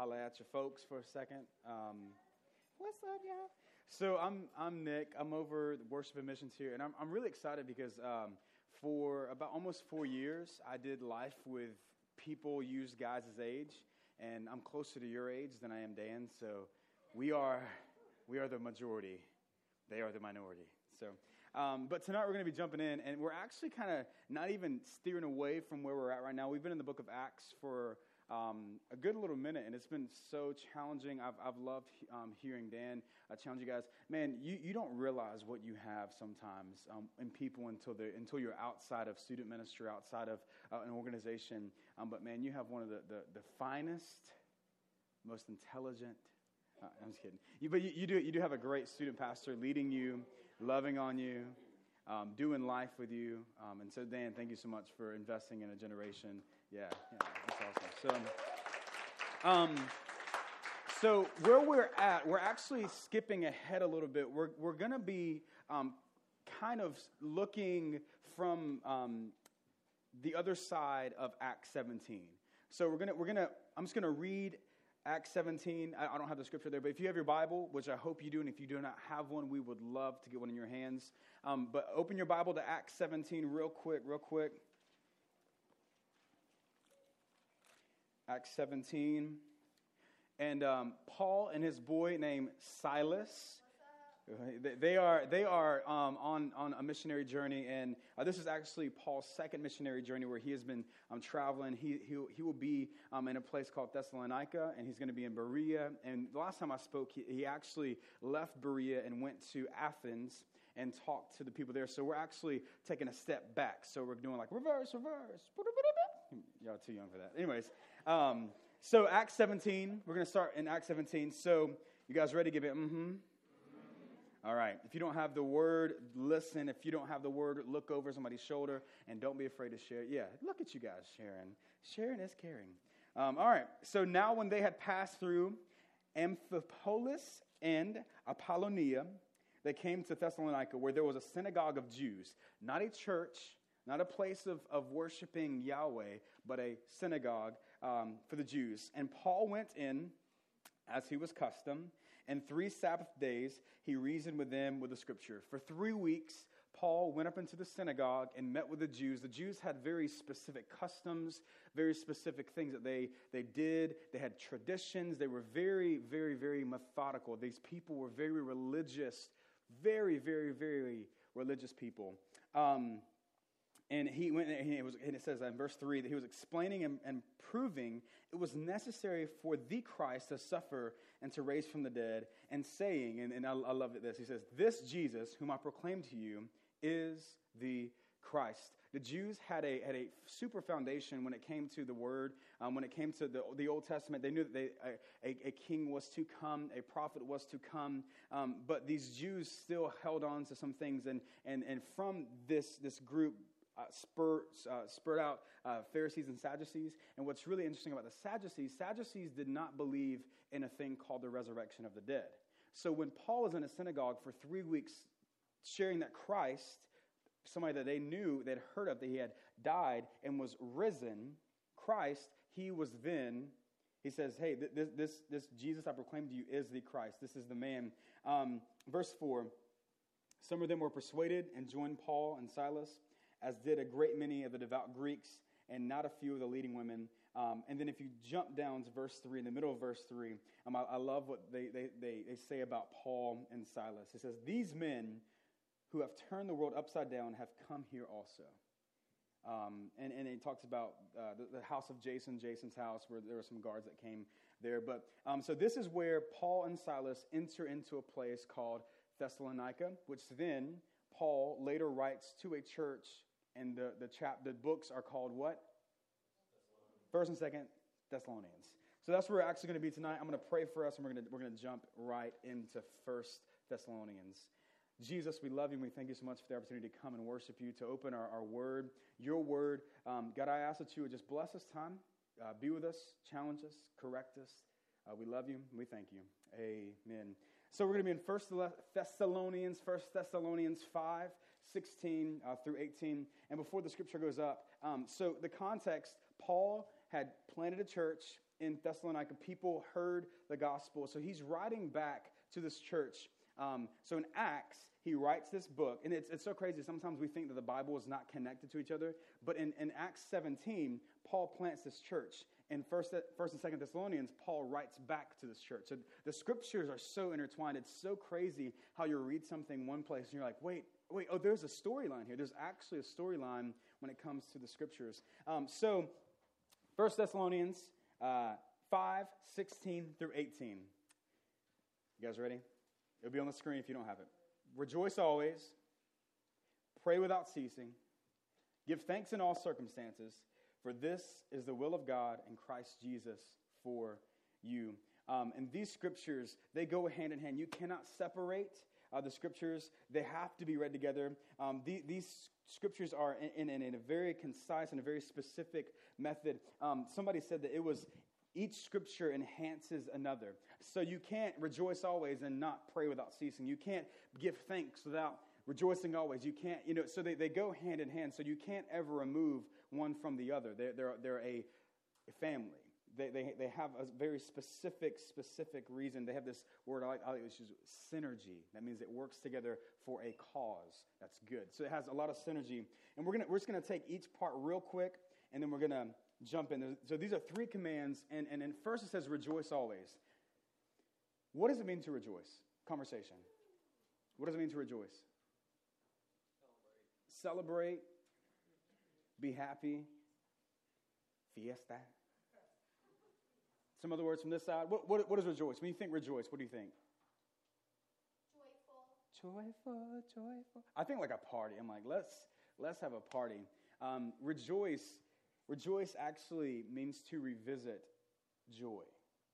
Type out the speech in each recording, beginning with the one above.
holla at your folks for a second. Um, what's up, y'all? So I'm I'm Nick. I'm over the worship and missions here, and I'm I'm really excited because um, for about almost four years, I did life with people used guys' age, and I'm closer to your age than I am Dan. So we are we are the majority. They are the minority. So. Um, but tonight we're going to be jumping in, and we're actually kind of not even steering away from where we're at right now. We've been in the book of Acts for um, a good little minute, and it's been so challenging. I've, I've loved um, hearing Dan I challenge you guys. Man, you, you don't realize what you have sometimes um, in people until, until you're outside of student ministry, outside of uh, an organization. Um, but man, you have one of the, the, the finest, most intelligent, uh, I'm just kidding. You, but you, you, do, you do have a great student pastor leading you, loving on you, um, doing life with you. Um, and so, Dan, thank you so much for investing in a generation. Yeah, yeah that's awesome. So, um, so where we're at, we're actually skipping ahead a little bit. We're, we're to be um, kind of looking from um, the other side of Acts 17. So we're gonna we're gonna I'm just gonna read Acts 17. I, don't have the scripture there, but if you have your Bible, which I hope you do, and if you do not have one, we would love to get one in your hands. Um, but open your Bible to Acts 17 real quick, real quick. Acts 17. And um, Paul and his boy named Silas they are, they are um, on, on a missionary journey, and uh, this is actually Paul's second missionary journey where he has been um, traveling. He, he, he will be um, in a place called Thessalonica, and he's going to be in Berea. And the last time I spoke, he, he actually left Berea and went to Athens and talk to the people there. So we're actually taking a step back. So we're doing like reverse, reverse. Y'all too young for that. Anyways, um, so Acts 17, we're going to start in Acts 17. So you guys ready? Give it mm hmm. All right. If you don't have the word, listen. If you don't have the word, look over somebody's shoulder and don't be afraid to share. Yeah, look at you guys sharing. Sharing is caring. Um, all right. So now, when they had passed through Amphipolis and Apollonia, they came to Thessalonica, where there was a synagogue of Jews, not a church, not a place of, of worshiping Yahweh, but a synagogue um, for the Jews. And Paul went in as he was custom and three Sabbath days he reasoned with them with the scripture. For three weeks, Paul went up into the synagogue and met with the Jews. The Jews had very specific customs, very specific things that they, they did. They had traditions. They were very, very, very methodical. These people were very religious, very, very, very religious people. Um, and he went and it, was, and it says in verse 3 that he was explaining and, and proving it was necessary for the Christ to suffer and to raise from the dead, and saying, and, and I, I love this, he says, This Jesus, whom I proclaim to you, is the Christ. The Jews had a, had a super foundation when it came to the word. Um, when it came to the, the Old Testament, they knew that they, a, a, king was to come, a prophet was to come. Um, but these Jews still held on to some things. And, and, and from this, this group, uh, spur, uh, spurred out uh, Pharisees and Sadducees. And what's really interesting about the Sadducees, Sadducees did not believe in a thing called the resurrection of the dead. So when Paul is in a synagogue for three weeks sharing that Christ, somebody that they knew, they'd heard of, that he had died and was risen, Christ, he was then he says, Hey, this, this, this Jesus I proclaim to you is the Christ. This is the man. Um, verse 4 Some of them were persuaded and joined Paul and Silas as did a great many of the devout Greeks and not a few of the leading women. Um, and then if you jump down to verse 3, in the middle of verse 3, um, I, I, love what they, they, they, they say about Paul and Silas. It says, These men who have turned the world upside down have come here also. Um, and, and it talks about uh, the, the, house of Jason, Jason's house, where there were some guards that came there. But um, so this is where Paul and Silas enter into a place called Thessalonica, which then Paul later writes to a church and the, the, chap, the books are called what? First and Second Thessalonians. So that's where we're actually going to be tonight. I'm going to pray for us, and we're going to, we're going to jump right into First Thessalonians. Jesus, we love you and we thank you so much for the opportunity to come and worship you, to open our, our word, your word. Um, God, I ask that you would just bless this time, uh, be with us, challenge us, correct us. Uh, we love you. We thank you. Amen. So we're going to be in First Thessalonians, First Thessalonians 5. 16 uh, through 18. And before the scripture goes up, um, so the context Paul had planted a church in Thessalonica, people heard the gospel. So he's writing back to this church. Um, so in Acts, he writes this book, and it's, it's so crazy. Sometimes we think that the Bible is not connected to each other. But in, in Acts 17, Paul plants this church. In First, First and Second Thessalonians, Paul writes back to this church. So the scriptures are so intertwined. It's so crazy how you read something one place and you're like, wait, wait, oh, there's a storyline here. There's actually a storyline when it comes to the scriptures. Um, so, First Thessalonians uh, 5, 16 through 18. You guys ready? It'll be on the screen if you don't have it. Rejoice always, pray without ceasing, give thanks in all circumstances, for this is the will of God in Christ Jesus for you. Um, and these scriptures, they go hand in hand. You cannot separate uh, the scriptures, they have to be read together. Um, the, these scriptures are in, in, in, a very concise and a very specific method. Um, somebody said that it was each scripture enhances another. So you can't rejoice always and not pray without ceasing. You can't give thanks without rejoicing always. You can't, you know, so they, they go hand in hand. So you can't ever remove one from the other. They're, they're, they're a, family. They, they, they have a very specific, specific reason. They have this word I like, I like which is synergy. That means it works together for a cause. That's good. So it has a lot of synergy. And we're, gonna, we're just going to take each part real quick, and then we're going to jump in. So these are three commands, and, and, and first it says, rejoice always. What does it mean to rejoice? Conversation. What does it mean to rejoice? Celebrate. Celebrate. Be happy. Fiesta. Some other words from this side. What, what, what is rejoice? When you think rejoice, what do you think? Joyful. Joyful, joyful. I think like a party. I'm like, let's let's have a party. Um, rejoice Rejoice actually means to revisit joy,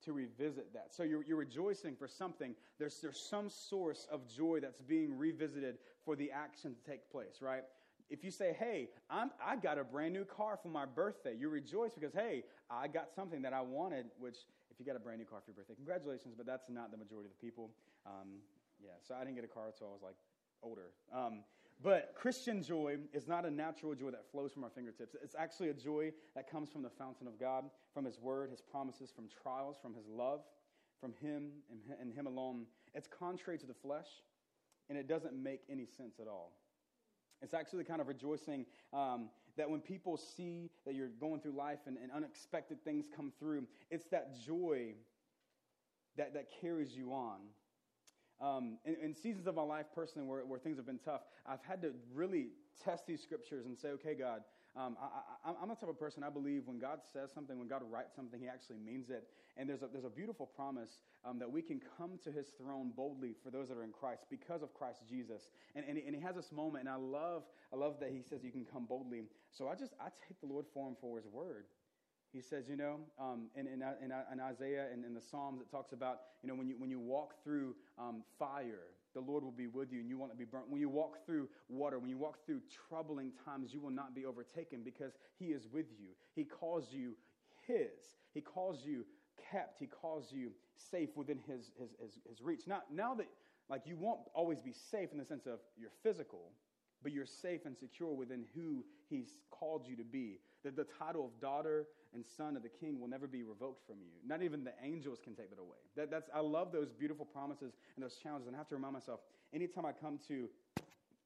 to revisit that. So you're, you're rejoicing for something. There's, there's some source of joy that's being revisited for the action to take place, right? If you say, hey, I'm, I got a brand new car for my birthday, you rejoice because, hey, I got something that I wanted, which, if you got a brand new car for your birthday, congratulations, but that's not the majority of the people. Um, yeah, so I didn't get a car until I was like older. Um, but Christian joy is not a natural joy that flows from our fingertips. It's actually a joy that comes from the fountain of God, from His Word, His promises, from trials, from His love, from Him and Him alone. It's contrary to the flesh, and it doesn't make any sense at all. It's actually kind of rejoicing um, that when people see that you're going through life and, and unexpected things come through, it's that joy that, that carries you on. Um, in, in, seasons of my life personally where, where things have been tough, I've had to really test these scriptures and say, okay, God, um, I, am the type of person I believe when God says something, when God writes something, He actually means it. And there's a, there's a beautiful promise um, that we can come to His throne boldly for those that are in Christ because of Christ Jesus. And, and, and He has this moment, and I love, I love that He says you can come boldly. So I just, I take the Lord for Him for His word. He says, you know, um, in, in, in, in, Isaiah and in the Psalms, it talks about, you know, when you, when you walk through um, fire, the Lord will be with you and you won't be burnt. When you walk through water, when you walk through troubling times, you will not be overtaken because He is with you. He calls you His. He calls you kept. He calls you safe within His, his, his, his reach. Now, now that, like, you won't always be safe in the sense of you're physical, but you're safe and secure within who He's called you to be. That the title of daughter and son of the king will never be revoked from you. Not even the angels can take that away. That, that's, I love those beautiful promises and those challenges. And I have to remind myself anytime I come to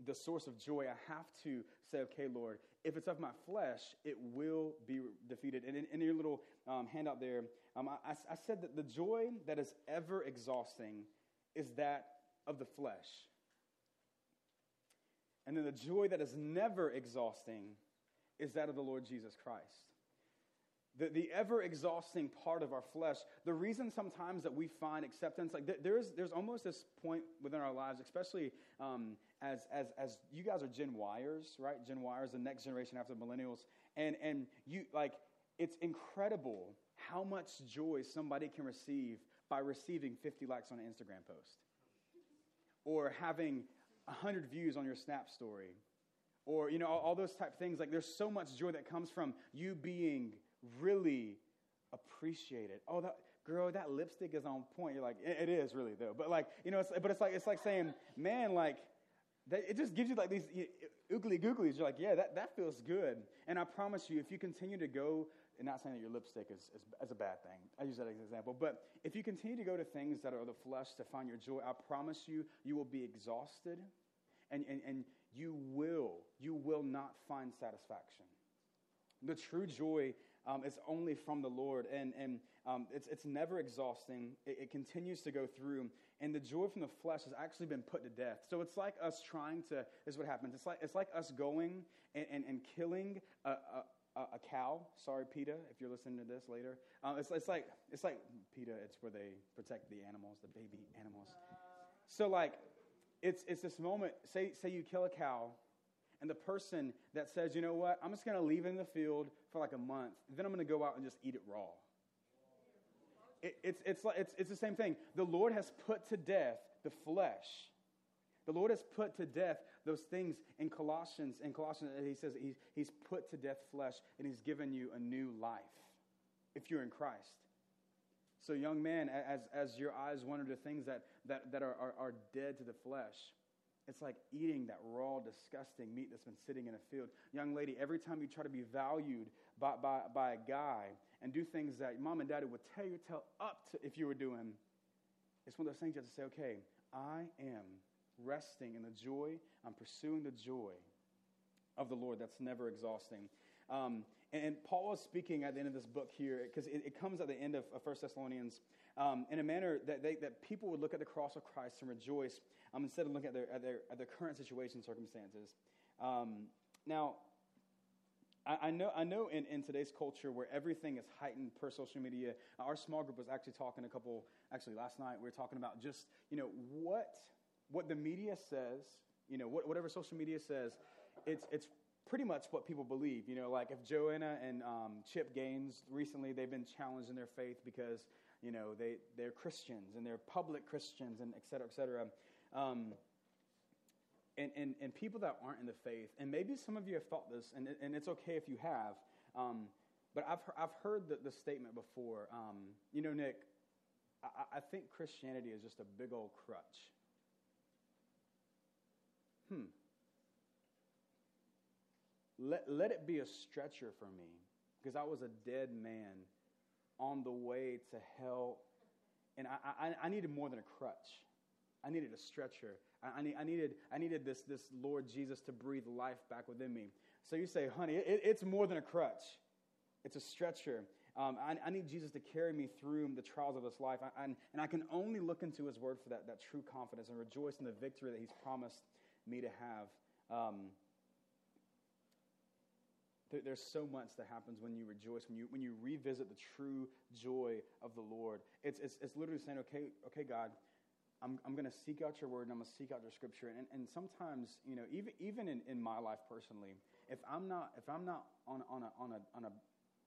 the source of joy, I have to say, okay, Lord, if it's of my flesh, it will be defeated. And in, in your little um, handout there, um, I, I said that the joy that is ever exhausting is that of the flesh. And then the joy that is never exhausting is that of the Lord Jesus Christ the, the ever exhausting part of our flesh the reason sometimes that we find acceptance like there's there's almost this point within our lives especially um, as as as you guys are gen yers right? Gen yers the next generation after millennials. And and you like it's incredible how much joy somebody can receive by receiving 50 likes on an instagram post or having 100 views on your snap story or you know all, all those type things. Like there's so much joy that comes from you being really appreciate it. Oh, that girl, that lipstick is on point. You're like, it, it is really though. But like, you know, it's, but it's like it's like saying, man, like that, it just gives you like these oogly googlies. You're like, yeah, that, that feels good. And I promise you, if you continue to go and not saying that your lipstick is, is, is, a bad thing. I use that as an example. But if you continue to go to things that are the flesh to find your joy, I promise you, you will be exhausted and, and, and you will, you will not find satisfaction. The true joy um, only from the Lord, and, and um, it's, it's never exhausting. It, it, continues to go through, and the joy from the flesh has actually been put to death. So it's like us trying to, this is what happens. It's like, it's like us going and, and, and killing a, a, a, cow. Sorry, PETA, if you're listening to this later. Um, it's, it's, like, it's like PETA, it's where they protect the animals, the baby animals. So, like, it's, it's this moment, say, say you kill a cow, and the person that says, you know what, I'm just going to leave it in the field for like a month, then I'm going to go out and just eat it raw. It, it's, it's, it's, it's the same thing. The Lord has put to death the flesh. The Lord has put to death those things in Colossians. In Colossians, he says he's, he's put to death flesh and he's given you a new life if you're in Christ. So, young man, as, as your eyes wander to things that, that, that are, are, are dead to the flesh, it's like eating that raw, disgusting meat that's been sitting in a field. Young lady, every time you try to be valued by, by, by a guy and do things that mom and daddy would tell you tell up to if you were doing, it's one of those things you have to say, okay, I am resting in the joy, I'm pursuing the joy of the Lord that's never exhausting. Um, and, Paul is speaking at the end of this book here, because it, it, comes at the end of, of 1 Thessalonians um, in a manner that, they, that people would look at the cross of Christ and rejoice um, instead of looking at their, at their, at their current situation circumstances. Um, now, I, I, know, I know in, in today's culture where everything is heightened per social media, our small group was actually talking a couple, actually last night, we were talking about just, you know, what, what the media says, you know, what, whatever social media says, it's, it's pretty much what people believe. You know, like if Joanna and um, Chip Gaines recently, they've been challenged in their faith because, you know, they, they're Christians and they're public Christians and et cetera, et cetera. Um, and, and, and people that aren't in the faith, and maybe some of you have thought this, and, and it's okay if you have, um, but I've, I've heard the, the statement before. Um, you know, Nick, I, I think Christianity is just a big old crutch. Hmm. Let, let it be a stretcher for me because I was a dead man on the way to hell, and I, I, I needed more than a crutch. I needed a stretcher. I, I, I, needed, I needed this, this Lord Jesus to breathe life back within me. So you say, honey, it, it's more than a crutch, it's a stretcher. Um, I, I, need Jesus to carry me through the trials of this life. I, and I can only look into his word for that, that true confidence and rejoice in the victory that he's promised me to have. Um, there, there's so much that happens when you rejoice, when you, when you revisit the true joy of the Lord. It's, it's, it's literally saying, okay, okay, God, I'm, I'm going to seek out your word and I'm going to seek out your scripture. And, and sometimes, you know, even, even in, in my life personally, if I'm not, if I'm not on, on, a, on, a, on a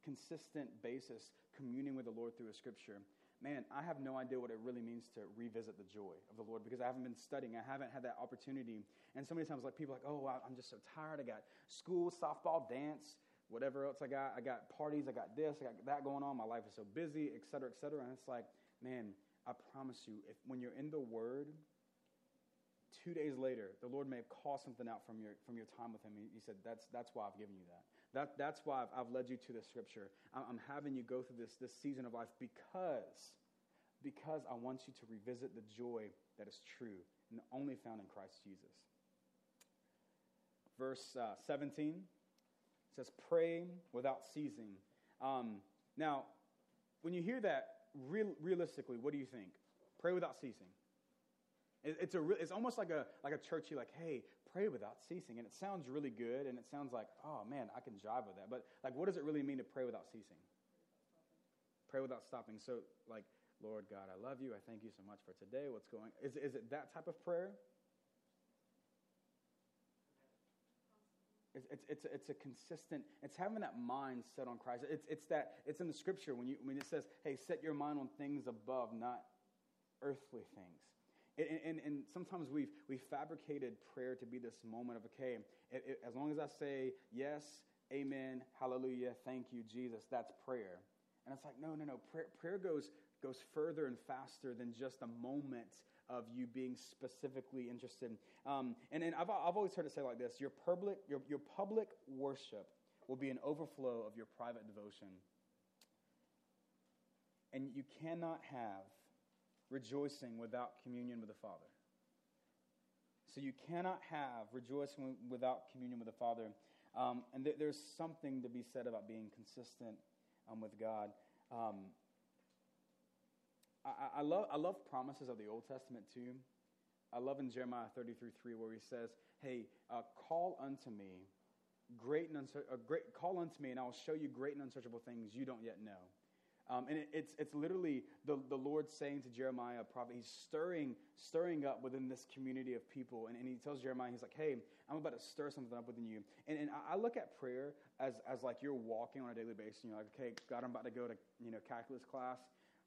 consistent basis communing with the Lord through a scripture, man, I have no idea what it really means to revisit the joy of the Lord because I haven't been studying. I haven't had that opportunity. And so many times, like people are like, oh, I'm just so tired. I got school, softball, dance, whatever else I got. I got parties. I got this. I got that going on. My life is so busy, et cetera, et cetera. And it's like, man, I promise you, if when you're in the Word, two days later, the Lord may have called something out from your, from your time with Him. He, said, that's, that's why I've given you that. that that's why I've, I've led you to this scripture. I'm, I'm having you go through this, this season of life because, because I want you to revisit the joy that is true and only found in Christ Jesus. Verse uh, 17 says, Pray without ceasing. Um, now, when you hear that, real, realistically, what do you think? Pray without ceasing. It, it's, a, it's almost like a, like a churchy, like, hey, pray without ceasing. And it sounds really good, and it sounds like, oh, man, I can jive with that. But, like, what does it really mean to pray without ceasing? Pray without stopping. So, like, Lord God, I love you. I thank you so much for today. What's going Is, is it that type of prayer? It's, it's, it's, it's a consistent, it's having that mind set on Christ. It's, it's that, it's in the scripture when, you, when it says, hey, set your mind on things above, not earthly things. And, and, and sometimes we've, we've fabricated prayer to be this moment of, okay, it, it, as long as I say yes, amen, hallelujah, thank you, Jesus, that's prayer. And it's like, no, no, no. Prayer, prayer goes, goes further and faster than just a moment of you being specifically interested. Um, and and I've, I've always heard it say like this your public, your, your public worship will be an overflow of your private devotion And you cannot have rejoicing without communion with the Father. So you cannot have rejoicing without communion with the Father. Um, and th- there's something to be said about being consistent um, with God. Um, I, I, love, I love promises of the Old Testament too. I love in Jeremiah 33 3 where he says, Hey, uh, call unto me great and unsearch- uh, great, call unto me, and I will show you great and unsearchable things you don't yet know. Um, and it, it's, it's literally the, the Lord saying to Jeremiah, prophet, he's stirring, stirring up within this community of people. And, and he tells Jeremiah, he's like, hey, I'm about to stir something up within you. And, and I look at prayer as, as like you're walking on a daily basis. And you're like, okay, God, I'm about to go to you know, calculus class.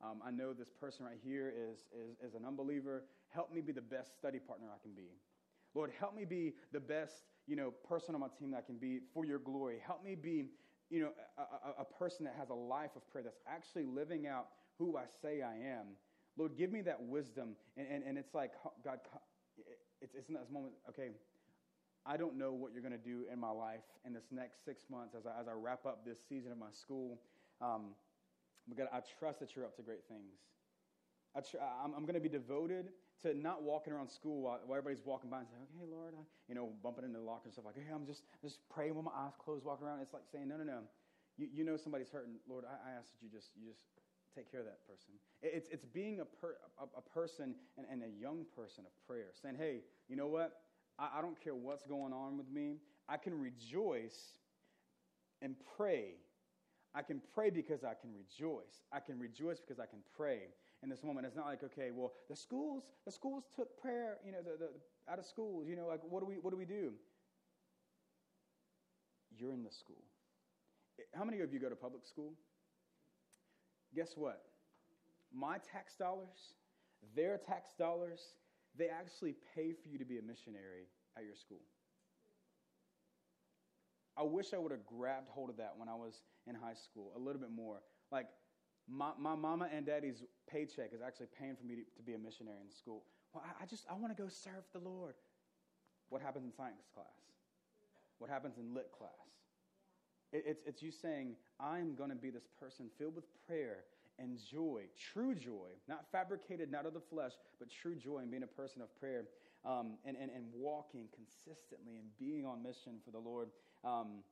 Um, I know this person right here is, is, is an unbeliever. Help me be the best study partner I can be. Lord, help me be the best you know, person on my team that I can be for your glory. Help me be you know, a, a, person that has a life of prayer that's actually living out who I say I am. Lord, give me that wisdom. And, and, and it's like, God, it's, it's in this moment, okay, I don't know what you're going to do in my life in this next six months as I, as I wrap up this season of my school. Um, but God, I trust that you're up to great things. I I'm going to be devoted to not walking around school while, while everybody's walking by and saying, okay, Lord, I, you know, bumping into the locker and stuff like, hey, I'm just, just praying with my eyes closed, walking around. It's like saying, no, no, no. You, you know somebody's hurting. Lord, I, I ask that you just, you just take care of that person. It's, it's being a, per, a, a person and, and, a young person of prayer, saying, hey, you know what? I, I don't care what's going on with me. I can rejoice and pray. I can pray because I can rejoice. I can rejoice because I can pray in this moment. It's not like, okay, well, the schools, the schools took prayer, you know, the, the, out of schools, you know, like what do we what do we do? You're in the school. How many of you go to public school? Guess what? My tax dollars, their tax dollars, they actually pay for you to be a missionary at your school. I wish I would have grabbed hold of that when I was in high school a little bit more. Like, my, my mama and daddy's paycheck is actually paying for me to, to be a missionary in school. Well, I, I just, I want to go serve the Lord. What happens in science class? What happens in lit class? It, it's, it's you saying, I'm going to be this person filled with prayer and joy, true joy, not fabricated, not of the flesh, but true joy in being a person of prayer um, and, and, and walking consistently and being on mission for the Lord. Um,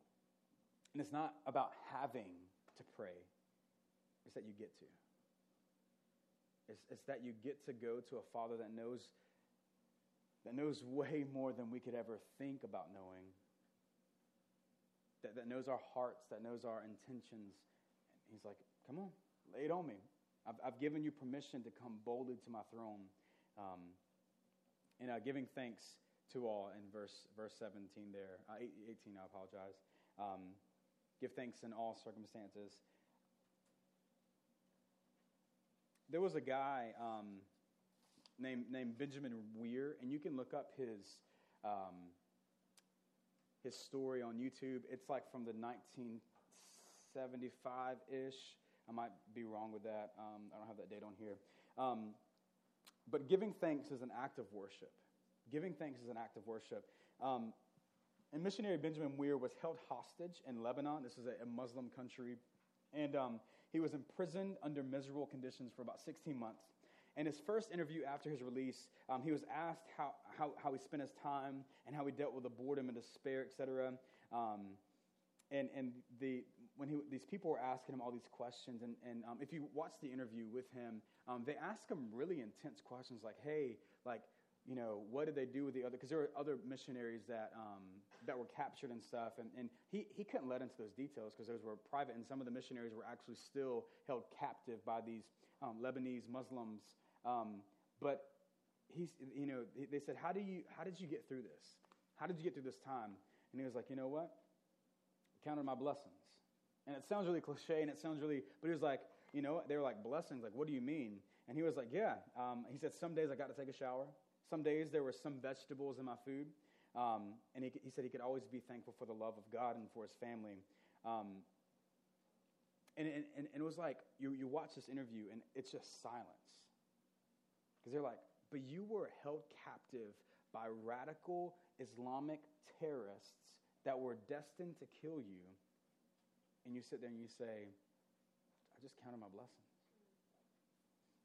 and it's not about having to pray, it's that you get to. It's, it's that you get to go to a Father that knows, that knows way more than we could ever think about knowing, that, that knows our hearts, that knows our intentions. And he's like, come on, lay it on me. I've, I've given you permission to come boldly to my throne. Um, and uh, giving thanks to all in verse, verse 17 there, uh, 18, I apologize. Um, give thanks in all circumstances there was a guy um, named, named Benjamin Weir, and you can look up his, um, his story on YouTube. It's like from the 1975 ish. I might be wrong with that. Um, I don't have that date on here. Um, but giving thanks is an act of worship. Giving thanks is an act of worship. Um, and missionary Benjamin Weir was held hostage in Lebanon. This is a, a Muslim country. And um, he was imprisoned under miserable conditions for about 16 months. In his first interview after his release, um, he was asked how, how, how he spent his time and how he dealt with the boredom and despair, etc. Um, and and the, when he, these people were asking him all these questions, and, and um, if you watch the interview with him, um, they ask him really intense questions like, hey, like, you know, what did they do with the other? Because there were other missionaries that um, that were captured and stuff, and, and he, he couldn't let into those details because those were private, and some of the missionaries were actually still held captive by these um, Lebanese Muslims. Um, but he's, you know, they said, how do you, how did you get through this? How did you get through this time? And he was like, you know what? I counted my blessings. And it sounds really cliche, and it sounds really, but he was like, you know, they were like blessings. Like, what do you mean? And he was like, yeah. Um, he said, some days I got to take a shower. Some days there were some vegetables in my food. Um, and he, he, said he could always be thankful for the love of God and for his family. Um, and, and, and, it was like, you, you watch this interview and it's just silence. Because they're like, but you were held captive by radical Islamic terrorists that were destined to kill you. And you sit there and you say, I just counted my blessings.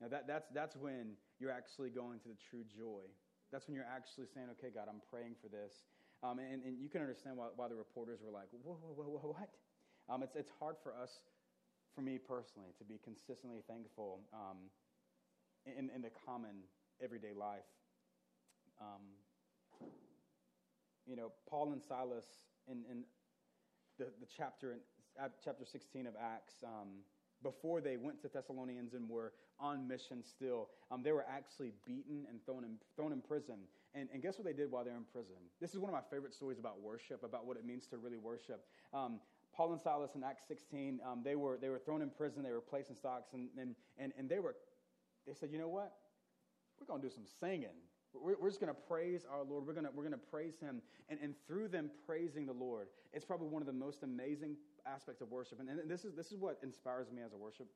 Now, that, that's, that's when you're actually going to the true joy. That's when you're actually saying, okay, God, I'm praying for this. Um, and, and you can understand why, why the reporters were like, whoa, whoa, whoa, whoa what? Um, it's, it's hard for us, for me personally, to be consistently thankful um, in, in the common everyday life. Um, you know, Paul and Silas in, in the, the chapter, in, chapter 16 of Acts, um, before they went to Thessalonians and were on mission still, um, they were actually beaten and thrown in, thrown in prison. And, and guess what they did while they're in prison? This is one of my favorite stories about worship, about what it means to really worship. Um, Paul and Silas in Acts 16, um, they, were, they were thrown in prison, they were placed in stocks, and, and, and, and they, were, they said, you know what? We're going to do some singing. We're, just going to praise our Lord. We're going we're to praise Him. And, and through them praising the Lord, it's probably one of the most amazing aspects of worship. And, and this, is, this is what inspires me as a worship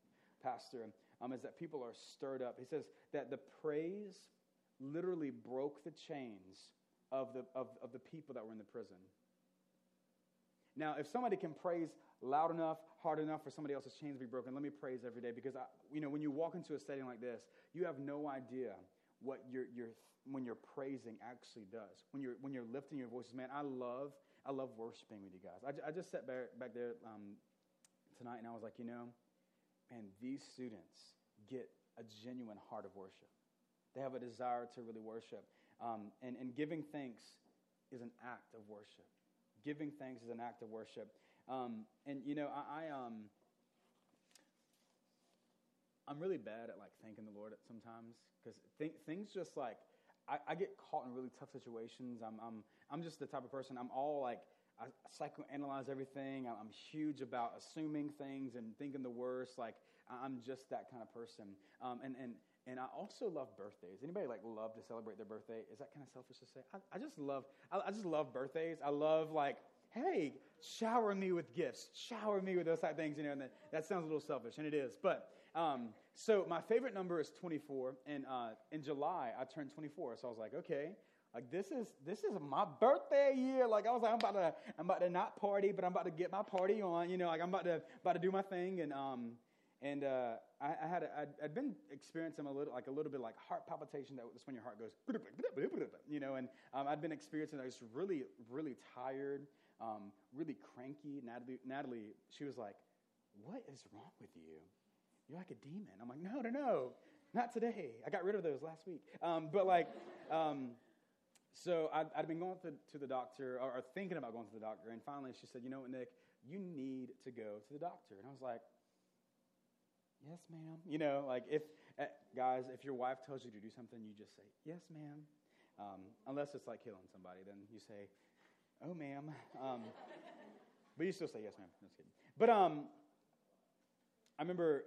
pastor, um, is that people are stirred up. He says that the praise literally broke the chains of the, of, of the people that were in the prison. Now, if somebody can praise loud enough, hard enough for somebody else's chains to be broken, let me praise every day because, I, you know, when you walk into a setting like this, you have no idea what your, your, when you're praising actually does. When you're, when you're lifting your voices, man, I love, I love worshiping with you guys. I, I just sat back, back there um, tonight and I was like, you know, man, these students get a genuine heart of worship. They have a desire to really worship. Um, and, and giving thanks is an act of worship giving thanks is an act of worship. Um, and you know, I, I um, I'm really bad at like thanking the Lord sometimes because th- things just like I, I, get caught in really tough situations. I'm, I'm, I'm just the type of person. I'm all like I psychoanalyze everything. I'm huge about assuming things and thinking the worst. Like I'm just that kind of person. Um, and and and I also love birthdays. Anybody like love to celebrate their birthday? Is that kind of selfish to say? I, I just love, I, I, just love birthdays. I love like, hey, shower me with gifts, shower me with those type of things, you know. And that, that sounds a little selfish, and it is. But um, so my favorite number is 24, and uh, in July I turned 24. So I was like, okay, like this is this is my birthday year. Like I was like, I'm about to I'm about to not party, but I'm about to get my party on. You know, like I'm about to about to do my thing, and um, and uh, I, I, had I'd, I'd, been experiencing a little like a little bit like heart palpitation. That's when your heart goes, you know. And um, I'd been experiencing. I was really, really tired, um, really cranky. Natalie, Natalie, she was like, "What is wrong with you? You're like a demon." I'm like, "No, no, no, not today. I got rid of those last week." Um, but like, um, so I'd, I'd, been going to, to the doctor or, or thinking about going to the doctor, and finally she said, "You know what, Nick? You need to go to the doctor." And I was like yes, ma'am. You know, like if, uh, guys, if your wife tells you to do something, you just say, yes, ma'am. Um, unless it's like killing somebody, then you say, oh, ma'am. Um, but you still say, yes, ma'am. Just kidding. But um, I remember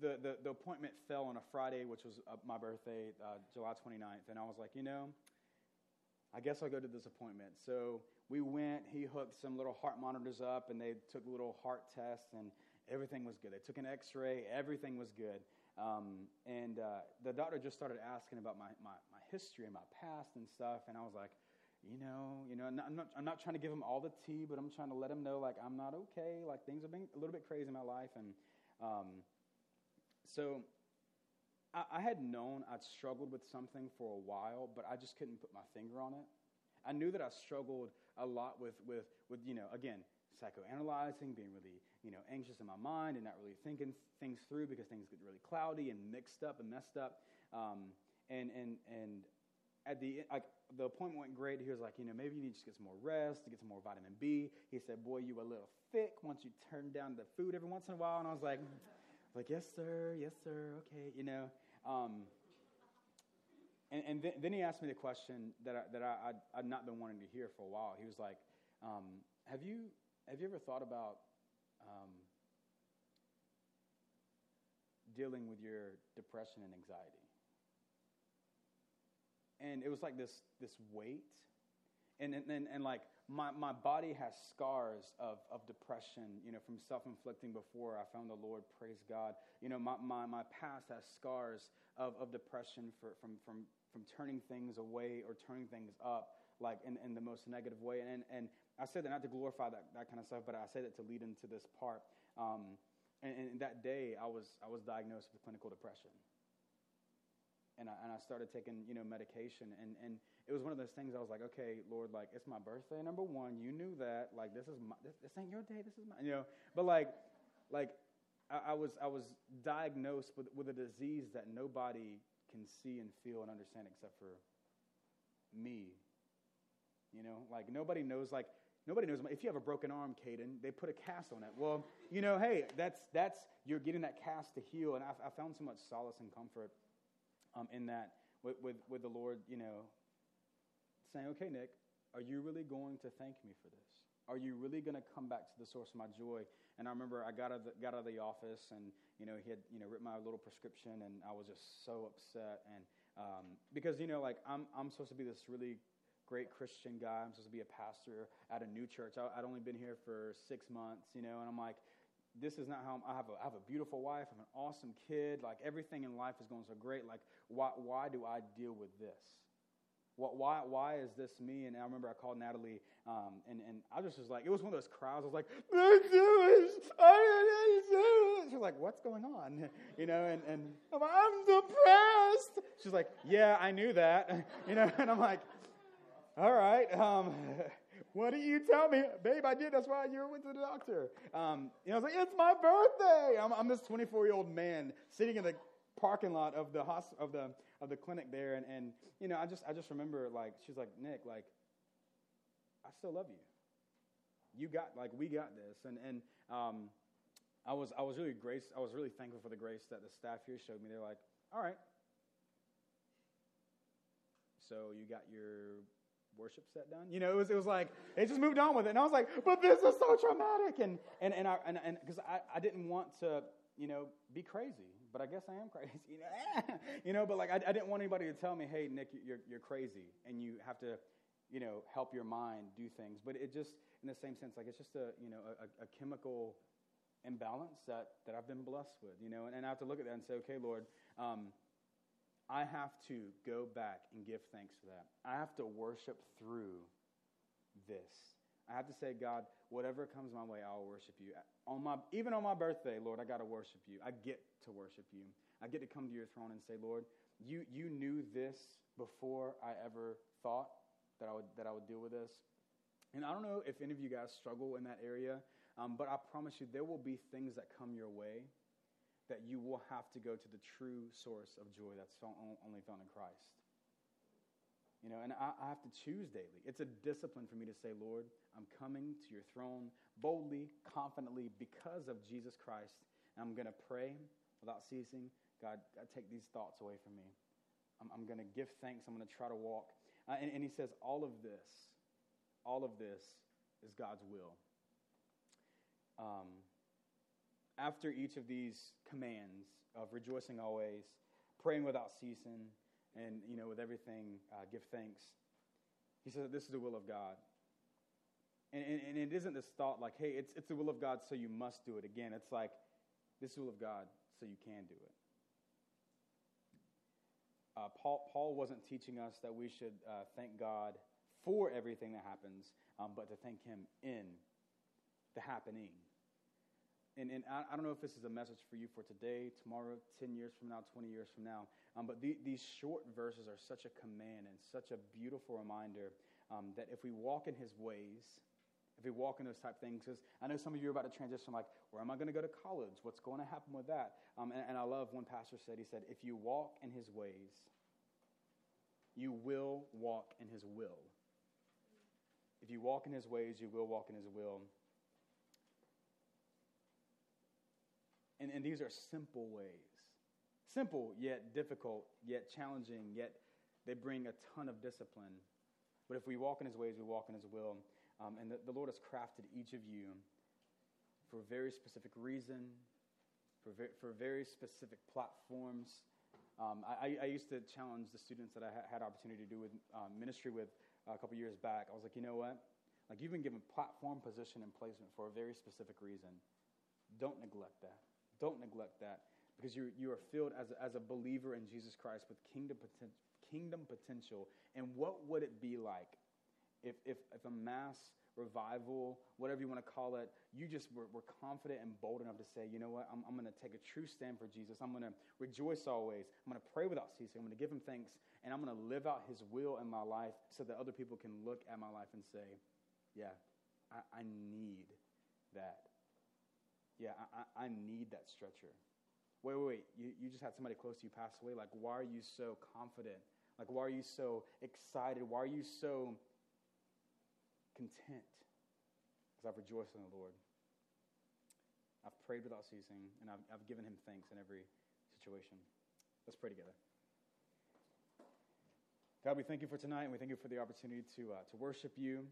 the, the, appointment fell on a Friday, which was uh, my birthday, uh, July 29th. And I was like, you know, I guess I'll go to this appointment. So we went, he hooked some little heart monitors up, and they took little heart test. And everything was good. They took an x ray, everything was good. Um, and uh, the doctor just started asking about my, my, my, history and my past and stuff. And I was like, you know, you know, I'm not, I'm not, I'm not trying to give him all the tea, but I'm trying to let him know, like, I'm not okay. Like, things have been a little bit crazy in my life. And um, so I, I had known I'd struggled with something for a while, but I just couldn't put my finger on it. I knew that I struggled a lot with, with, with you know, again, psychoanalyzing, being really you know, anxious in my mind and not really thinking things through because things get really cloudy and mixed up and messed up. Um, and and and at the like the appointment went great. He was like, you know, maybe you need to get some more rest, to get some more vitamin B. He said, boy, you a little thick once you turn down the food every once in a while. And I was like, like yes, sir, yes, sir, okay, you know. Um, and, and then, then, he asked me the question that I, that I, I'd, I'd, not been wanting to hear for a while. He was like, um, "Have you have you ever thought about um, dealing with your depression and anxiety. And it was like this, this weight. And, and, and, and like my, my body has scars of, of depression, you know, from self inflicting before I found the Lord, praise God. You know, my, my, my past has scars of, of depression for, from, from, from turning things away or turning things up, like in, in the most negative way. And, and I said that not to glorify that, that kind of stuff, but I said it to lead into this part. Um, and, and that day, I was, I was diagnosed with clinical depression. And I, and I started taking, you know, medication. And, and it was one of those things I was like, okay, Lord, like, it's my birthday, number one. You knew that. Like, this is my, this, this ain't your day. This is my, you know. But, like, like I, I was, I was diagnosed with, with a disease that nobody can see and feel and understand except for me. You know, like, nobody knows, like, Nobody knows. If you have a broken arm, Caden, they put a cast on it. Well, you know, hey, that's that's you're getting that cast to heal, and I, I found so much solace and comfort um, in that with, with with the Lord. You know, saying, okay, Nick, are you really going to thank me for this? Are you really going to come back to the source of my joy? And I remember I got out, of the, got out of the office, and you know he had you know written my little prescription, and I was just so upset, and um, because you know like I'm I'm supposed to be this really great Christian guy. I'm supposed to be a pastor at a new church. I, would only been here for six months, you know, and I'm like, this is not how I'm, I have a, I have a beautiful wife. I have an awesome kid. Like everything in life is going so great. Like why, why do I deal with this? Why, why is this me? And I remember I called Natalie, um, and, and I just was like, it was one of those crowds. I was like, I do it. I do it. She's like, what's going on? You know, and, and I'm, like, I'm depressed. She's like, yeah, I knew that. You know, and I'm like, all right. Um, what do you tell me? Babe, I did. That's why you went to the doctor. Um, you know, I was like, it's my birthday. I'm, I'm this 24 year old man sitting in the parking lot of the hosp- of the of the clinic there, and, and you know, I just I just remember like she's like Nick, like I still love you. You got like we got this, and and um, I was I was really grace I was really thankful for the grace that the staff here showed me. They're like, all right, so you got your worship set done. You know, it was, it was like, it just moved on with it. And I was like, but this is so traumatic. And, and, and, I, and, and cause I, I didn't want to, you know, be crazy, but I guess I am crazy, you know, but like, I, I didn't want anybody to tell me, hey, Nick, you're, you're crazy and you have to, you know, help your mind do things. But it just, in the same sense, like it's just a, you know, a, a chemical imbalance that, that I've been blessed with, you know, and, and I have to look at that and say, okay, Lord, um, I have to go back and give thanks for that. I have to worship through this. I have to say, God, whatever comes my way, I'll worship you. On my, even on my birthday, Lord, I got to worship you. I get to worship you. I get to come to your throne and say, Lord, you, you knew this before I ever thought that I, would, that I would deal with this. And I don't know if any of you guys struggle in that area, um, but I promise you there will be things that come your way that you will have to go to the true source of joy that's only found in Christ. You know, and I, I, have to choose daily. It's a discipline for me to say, Lord, I'm coming to your throne boldly, confidently, because of Jesus Christ. And I'm going to pray without ceasing. God, God, take these thoughts away from me. I'm, I'm going to give thanks. I'm going to try to walk. Uh, and, and he says, all of this, all of this is God's will. Um, after each of these commands of rejoicing always, praying without ceasing, and you know with everything uh, give thanks, he says this is the will of God. And, and, and, it isn't this thought like, hey, it's, it's the will of God, so you must do it. Again, it's like, this is the will of God, so you can do it. Uh, Paul, Paul wasn't teaching us that we should uh, thank God for everything that happens, um, but to thank Him in the happening and, and I, I, don't know if this is a message for you for today, tomorrow, 10 years from now, 20 years from now, um, but the, these short verses are such a command and such a beautiful reminder um, that if we walk in his ways, if we walk in those type things, because I know some of you are about to transition, like, where am I going to go to college? What's going to happen with that? Um, and, and I love one pastor said, he said, if you walk in his ways, you will walk in his will. If you walk in his ways, you will walk in his will. And, and these are simple ways. Simple, yet difficult, yet challenging, yet they bring a ton of discipline. But if we walk in his ways, we walk in his will. Um, and the, the Lord has crafted each of you for a very specific reason, for, very, for very specific platforms. Um, I, I, used to challenge the students that I had opportunity to do with um, ministry with a couple years back. I was like, you know what? Like you've been given platform, position, and placement for a very specific reason. Don't neglect that. Don't neglect that because you, you are filled as a, as a believer in Jesus Christ with kingdom, poten- kingdom potential. And what would it be like if, if, if a mass revival, whatever you want to call it, you just were, were confident and bold enough to say, you know what, I'm, I'm going to take a true stand for Jesus. I'm going to rejoice always. I'm going to pray without ceasing. I'm going to give him thanks, and I'm going to live out his will in my life so that other people can look at my life and say, yeah, I, I need that. Yeah, I, I need that stretcher. Wait, wait, wait. You, you just had somebody close to you pass away. Like, why are you so confident? Like, why are you so excited? Why are you so content? Because I've rejoiced in the Lord. I've prayed without ceasing, and I've, I've given him thanks in every situation. Let's pray together. God, we thank you for tonight, and we thank you for the opportunity to, uh, to worship you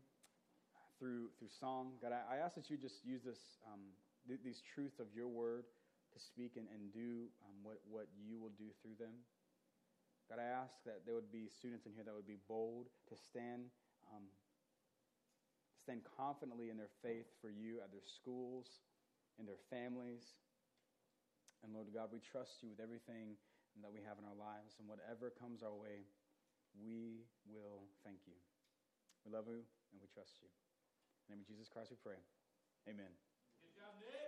through, through song. God, I, I ask that you just use this, um, th- these truths of your word to speak and, and do um, what, what you will do through them. God, I ask that there would be students in here that would be bold to stand, um, stand confidently in their faith for you at their schools, in their families. And Lord God, we trust you with everything that we have in our lives, and whatever comes our way, we will thank you. We love you and we trust you. In the name of Jesus Christ, we pray. Amen. Dominic.